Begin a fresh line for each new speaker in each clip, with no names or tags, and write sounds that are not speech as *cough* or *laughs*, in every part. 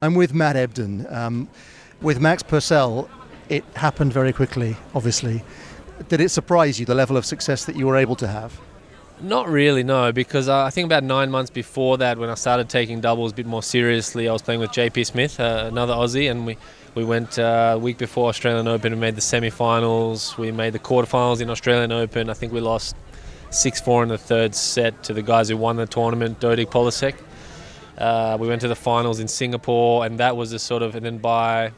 I'm with Matt Ebden. Um, with Max Purcell, it happened very quickly, obviously. Did it surprise you, the level of success that you were able to have?
Not really, no, because I think about nine months before that, when I started taking doubles a bit more seriously, I was playing with JP Smith, uh, another Aussie, and we, we went uh, a week before Australian Open and made the semi finals. We made the quarterfinals in Australian Open. I think we lost 6 4 in the third set to the guys who won the tournament, Dodig Polasek. Uh, we went to the finals in Singapore, and that was a sort of, and then by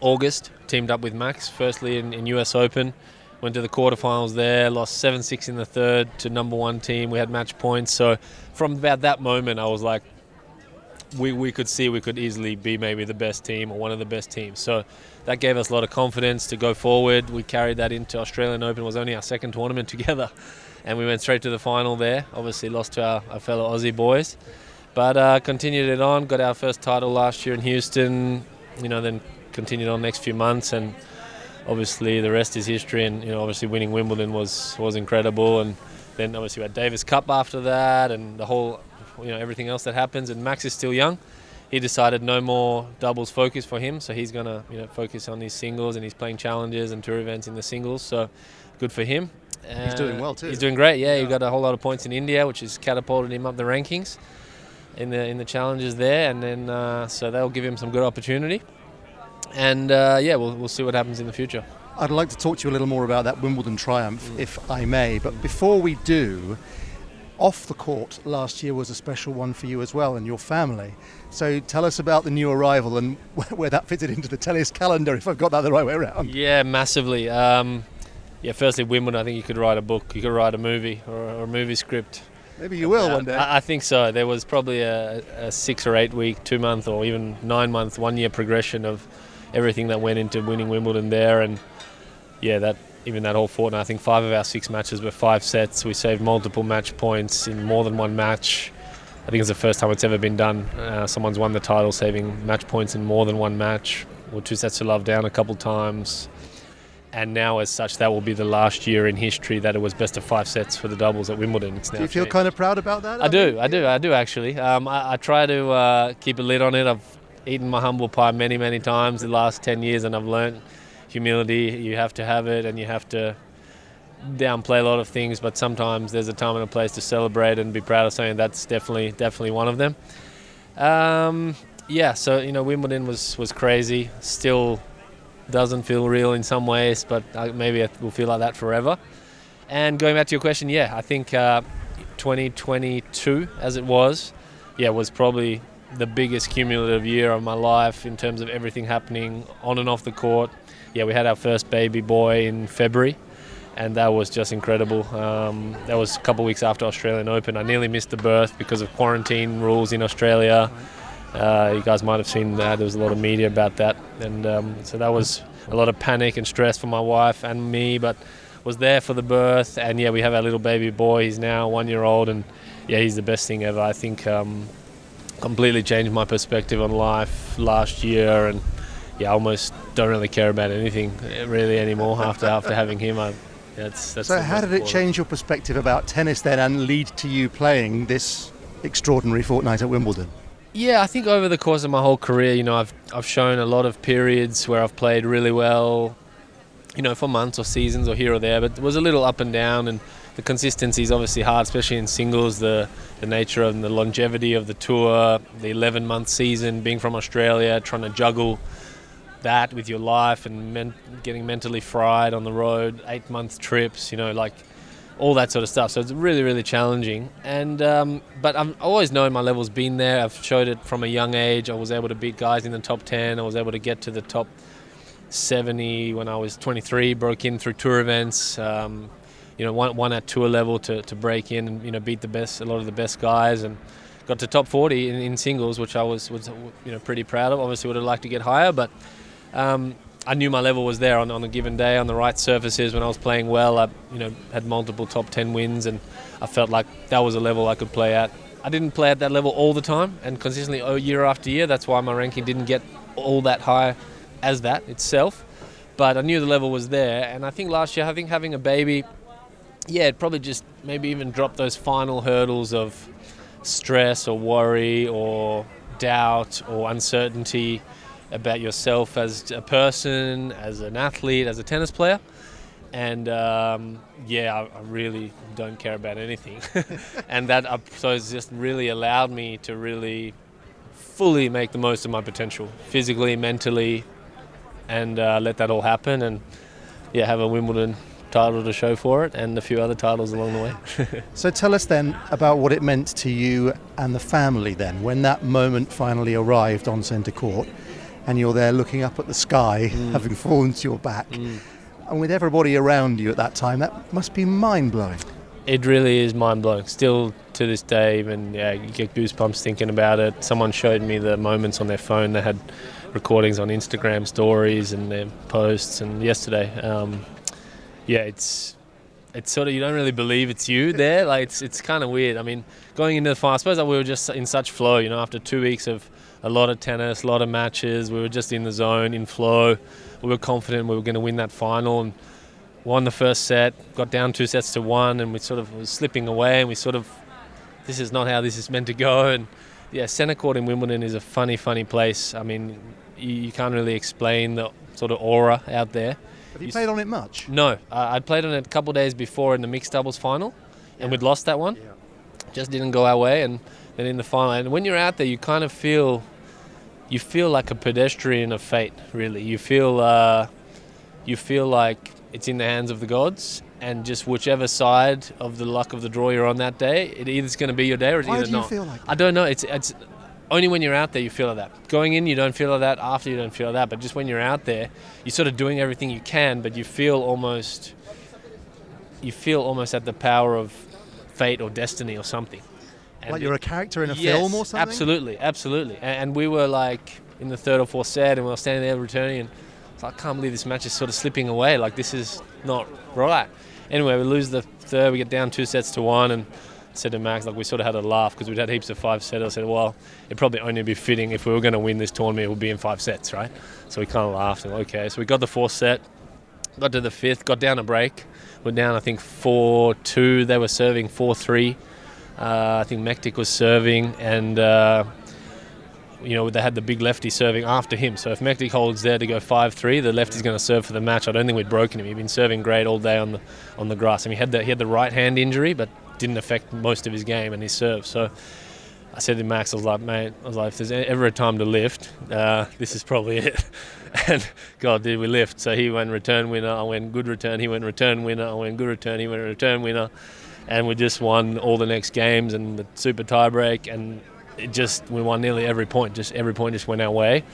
August, teamed up with Max, firstly in, in US Open. Went to the quarterfinals there, lost 7 6 in the third to number one team. We had match points. So from about that moment, I was like, we, we could see we could easily be maybe the best team or one of the best teams. So that gave us a lot of confidence to go forward. We carried that into Australian Open. It was only our second tournament *laughs* together. And we went straight to the final there. Obviously lost to our, our fellow Aussie boys. But uh, continued it on, got our first title last year in Houston, you know, then continued on next few months. And obviously the rest is history. And you know obviously winning Wimbledon was was incredible. And then obviously we had Davis Cup after that and the whole you know everything else that happens. And Max is still young. He decided no more doubles focus for him. So he's going to you know focus on his singles and he's playing challenges and tour events in the singles. So good for him.
He's doing well too.
he's doing great. Yeah, yeah. he got a whole lot of points in India which has catapulted him up the rankings in the in the challenges there and then uh, so that'll give him some good opportunity and uh, yeah, we'll, we'll see what happens in the future.
I'd like to talk to you a little more about that Wimbledon triumph, mm. if I may. But before we do, off the court last year was a special one for you as well and your family. So tell us about the new arrival and *laughs* where that fitted into the tennis calendar, if I've got that the right way around.
Yeah, massively. Um, yeah, firstly, Wimbledon, I think you could write a book, you could write a movie or, or a movie script.
Maybe you will uh, one day.
I, I, think so. There was probably a, a six or eight week, two month, or even nine month, one year progression of everything that went into winning Wimbledon there, and yeah, that even that whole fortnight. I think five of our six matches were five sets. We saved multiple match points in more than one match. I think it's the first time it's ever been done. Uh, someone's won the title saving match points in more than one match. Or two sets to love down a couple times. And now, as such, that will be the last year in history that it was best of five sets for the doubles at Wimbledon.
It's now do you feel changed. kind of proud about that?
I, I do, I do, I do actually. Um, I, I, try to uh, keep a lid on it. I've eaten my humble pie many, many times the last 10 years, and I've learned humility. You have to have it, and you have to downplay a lot of things, but sometimes there's a time and a place to celebrate and be proud of something. That's definitely, definitely one of them. Um, yeah, so you know, Wimbledon was was crazy. Still doesn't feel real in some ways, but maybe it will feel like that forever. And going back to your question, yeah, I think uh, 2022, as it was, yeah, was probably the biggest cumulative year of my life in terms of everything happening on and off the court. Yeah, we had our first baby boy in February, and that was just incredible. Um, that was a couple of weeks after Australian Open. I nearly missed the birth because of quarantine rules in Australia. Uh, you guys might have seen that. There was a lot of media about that, and um, so that was a lot of panic and stress for my wife and me. But was there for the birth, and yeah, we have our little baby boy. He's now one year old, and yeah, he's the best thing ever. I think. Um, completely changed my perspective on life last year, and yeah, I almost don't really care about anything really anymore after after having him. I, that's, that's
so, how did it change your perspective about tennis then, and lead to you playing this extraordinary fortnight at Wimbledon?
Yeah, I think over the course of my whole career, you know, I've I've shown a lot of periods where I've played really well, you know, for months or seasons or here or there, but it was a little up and down and the consistency is obviously hard, especially in singles. The the nature and the longevity of the tour, the 11 month season, being from Australia, trying to juggle that with your life and men, getting mentally fried on the road, eight month trips, you know, like all that sort of stuff. So it's really, really challenging. And um, but I've always known my level's been there. I've showed it from a young age. I was able to beat guys in the top 10. I was able to get to the top 70 when I was 23. Broke in through tour events. Um, you know, one, one at tour level to, to break in and you know beat the best, a lot of the best guys, and got to top 40 in, in singles, which I was was you know pretty proud of. Obviously, would have liked to get higher, but um, I knew my level was there on, on a given day on the right surfaces when I was playing well. I you know had multiple top 10 wins, and I felt like that was a level I could play at. I didn't play at that level all the time and consistently oh, year after year. That's why my ranking didn't get all that high as that itself. But I knew the level was there, and I think last year, I think having a baby yeah, it probably just maybe even dropped those final hurdles of stress or worry or doubt or uncertainty about yourself as a person, as an athlete, as a tennis player. And um, yeah, I, I, really don't care about anything. *laughs* and that uh, so it's just really allowed me to really fully make the most of my potential, physically, mentally, and uh, let that all happen. And yeah, have a Wimbledon title to show for it and a few other titles along the way. *laughs*
so tell us then about what it meant to you and the family then when that moment finally arrived on centre court and you're there looking up at the sky mm. *laughs* having fallen to your back. Mm. And with everybody around you at that time, that must be mind blowing.
It really is mind blowing. Still to this day, even yeah, you get goosebumps thinking about it. Someone showed me the moments on their phone. They had recordings on Instagram stories and their posts. And yesterday, um, yeah, it's it's sort of you don't really believe it's you there. *laughs* Like it's it's kind of weird. I mean, going into the final, I suppose that we were just in such flow. You know, after two weeks of a lot of tennis, a lot of matches, we were just in the zone, in flow. We were confident we were going to win that final and won the first set. Got down two sets to one, and we sort of was slipping away, and we sort of this is not how this is meant to go. *laughs* And yeah, centre court in Wimbledon is a funny, funny place. I mean, you, you can't really explain the sort of aura out there.
Have you, you played on it much?
No, uh, I'd played on it a couple days before in the mixed doubles final, yeah. and we'd lost that one. Yeah. Just didn't go our way, and then in the final. And when you're out there, you kind of feel, you feel like a pedestrian of fate. Really, you feel, uh, you feel like it's in the hands of the gods, and just whichever side of the luck of the draw you're on that day, it either's going to be your day or it's
Why
either
do you
not.
Feel like
I don't know. It's it's only when you're out there you feel like that. Going in, you don't feel like that. After, you don't feel that. But just when you're out there, you're sort of doing everything you can, but you feel almost, you feel almost at the power of fate or destiny or something.
And like you're a character in a
yes,
film or something.
Absolutely, absolutely. And, and, we were like in the third or fourth set, and we were standing there returning, and I can't believe this match is sort of slipping away. Like this is not right. Anyway, we lose the third. We get down two sets to one, and said to Max, like we sort of had a laugh because we'd had heaps of five sets. I said, well, it'd probably only be fitting if we were going to win this tournament, it would be in five sets, right? So we kind of laughed and okay. So we got the fourth set, got to the fifth, got down a break. We're down, I think, 4 2. They were serving 4 3. Uh, I think Mektic was serving, and uh, you know they had the big lefty serving after him. So if Mektic holds there to go 5-3, the lefty's going to serve for the match. I don't think we'd broken him. He'd been serving great all day on the on the grass. I mean, he had the he had the right hand injury, but didn't affect most of his game and his serve. So I said to Max, I was like, mate, I was like, if there's ever a time to lift, uh, this is probably it. *laughs* and God, did we lift? So he went return winner, I went good return, he went return winner, I went good return, he went return winner, and we just won all the next games and the super tiebreak, and it just we won nearly every point. Just every point just went our way.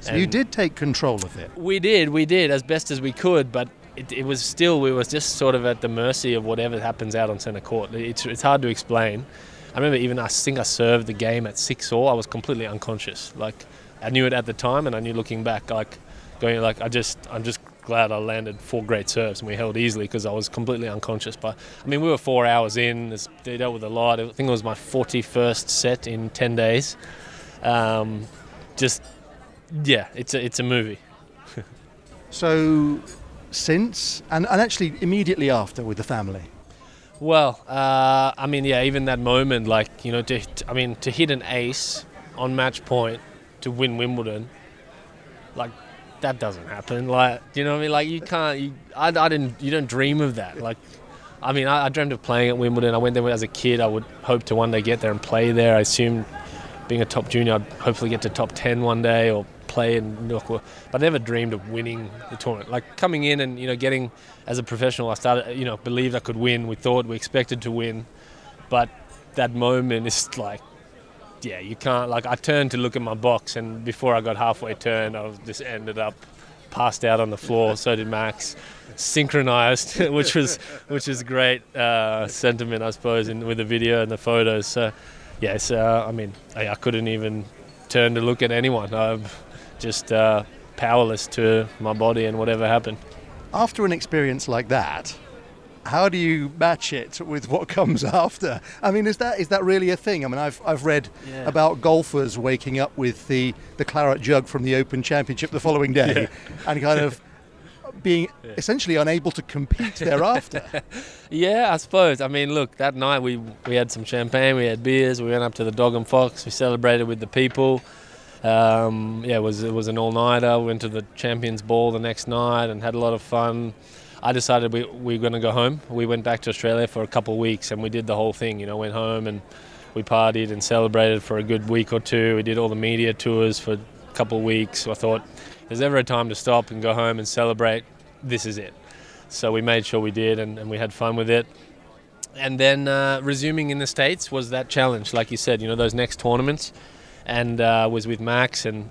So and you did take control of it.
We did, we did as best as we could, but it, it, was still we were just sort of at the mercy of whatever happens out on centre court. It's, it's hard to explain. I remember even I think I served the game at six all. I was completely unconscious. Like I knew it at the time, and I knew looking back, like going like I just I'm just glad I landed four great serves and we held easily because I was completely unconscious. But I mean, we were four hours in. They dealt with a lot. I think it was my 41st set in 10 days. Um, just yeah, it's a it's a movie. *laughs*
so since and, and actually immediately after with the family?
Well, uh, I mean, yeah, even that moment, like you know, to, I mean, to hit an ace on match point to win Wimbledon, like that doesn't happen. Like, you know what I mean? Like, you can't. You, I, I didn't. You don't dream of that. Like, I mean, I, I, dreamed of playing at Wimbledon. I went there as a kid. I would hope to one day get there and play there. I assumed being a top junior, I'd hopefully get to top ten one day or play and but I never dreamed of winning the tournament. Like coming in and you know getting as a professional, I started you know believed I could win. We thought we expected to win, but that moment is like, yeah, you can't. Like I turned to look at my box, and before I got halfway turned, I just ended up passed out on the floor. *laughs* So did Max. Synchronized, *laughs* which was which is great uh, sentiment, I suppose, in, with the video and the photos. So, yes, uh, I mean, I, I couldn't even turn to look at anyone. I'm just uh, powerless to my body and whatever happened.
After an experience like that, how do you match it with what *laughs* comes after? I mean, is that is that really a thing? I mean, I've, I've read yeah. about golfers waking up with the, the claret jug from the Open Championship the following day yeah. and kind of being *laughs* yeah. essentially unable to compete thereafter. *laughs*
yeah, I suppose. I mean, look, that night we we had some champagne, we had beers, we went up to the Dog and Fox, we celebrated with the people Um, yeah, it was it was an all nighter. Went to the Champions Ball the next night and had a lot of fun. I decided we, we were going to go home. We went back to Australia for a couple of weeks and we did the whole thing. You know, went home and we partied and celebrated for a good week or two. We did all the media tours for a couple of weeks. So I thought, there's ever a time to stop and go home and celebrate, this is it. So we made sure we did and, and we had fun with it. And then uh, resuming in the States was that challenge, like you said, you know, those next tournaments. And uh, was with Max. And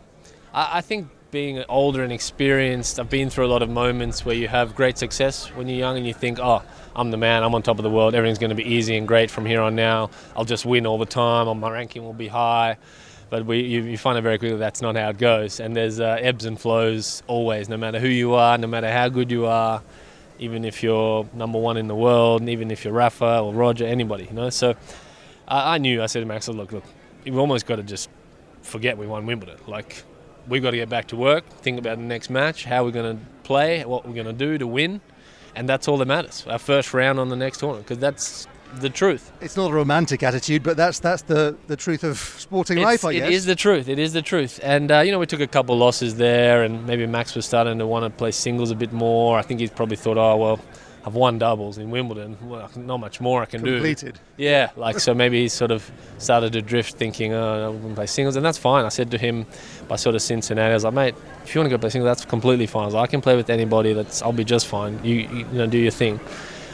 I, I think being older and experienced, I've been through a lot of moments where you have great success when you're young and you think, oh, I'm the man, I'm on top of the world, everything's going to be easy and great from here on now. I'll just win all the time, or my ranking will be high. But we, you, you find out very quickly that's not how it goes. And there's uh, ebbs and flows always, no matter who you are, no matter how good you are, even if you're number one in the world, and even if you're Rafa or Roger, anybody, you know. So I, I knew, I said to Max, look, look, you've almost got to just forget we won Wimbledon. Like, we've got to get back to work, think about the next match, how we're going to play, what we're going to do to win, and that's all that matters. Our first round on the next tournament, because that's the truth.
It's not a romantic attitude, but that's that's the, the truth of sporting
it's,
life, I guess.
It is the truth. It is the truth. And uh, you know, we took a couple losses there, and maybe Max was starting to want to play singles a bit more. I think he probably thought, oh well, I've won doubles in Wimbledon. Well, not much more I can
Completed.
do. Yeah, like so maybe he sort of started to drift, thinking, "Oh, going to play singles," and that's fine. I said to him by sort of Cincinnati, I was like, "Mate, if you want to go play singles, that's completely fine. I, like, I can play with anybody. That's I'll be just fine. You you, you know do your thing."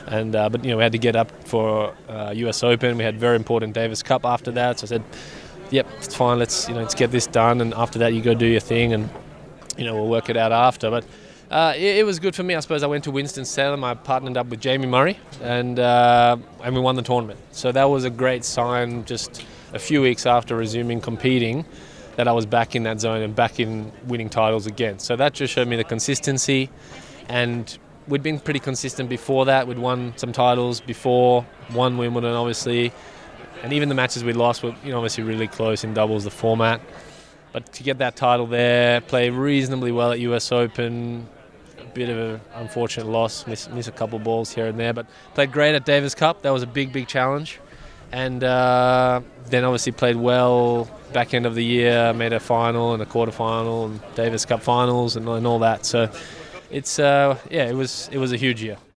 And uh, but you know we had to get up for uh, U.S. Open. We had very important Davis Cup after that. So I said, "Yep, it's fine. Let's you know let's get this done." And after that, you go do your thing, and you know we'll work it out after. But uh, it, it, was good for me. I suppose I went to Winston Salem. I partnered up with Jamie Murray, and uh, and we won the tournament. So that was a great sign. Just a few weeks after resuming competing, that I was back in that zone and back in winning titles again. So that just showed me the consistency, and we'd been pretty consistent before that. We'd won some titles before, won Wimbledon obviously, and even the matches we lost were you know obviously really close in doubles the format. But to get that title there, play reasonably well at US Open, bit of an unfortunate loss, miss, miss a couple balls here and there, but played great at Davis Cup. That was a big, big challenge. And uh, then obviously played well back end of the year, made a final and a quarter final and Davis Cup finals and, and all that. So it's uh, yeah, it was it was a huge year.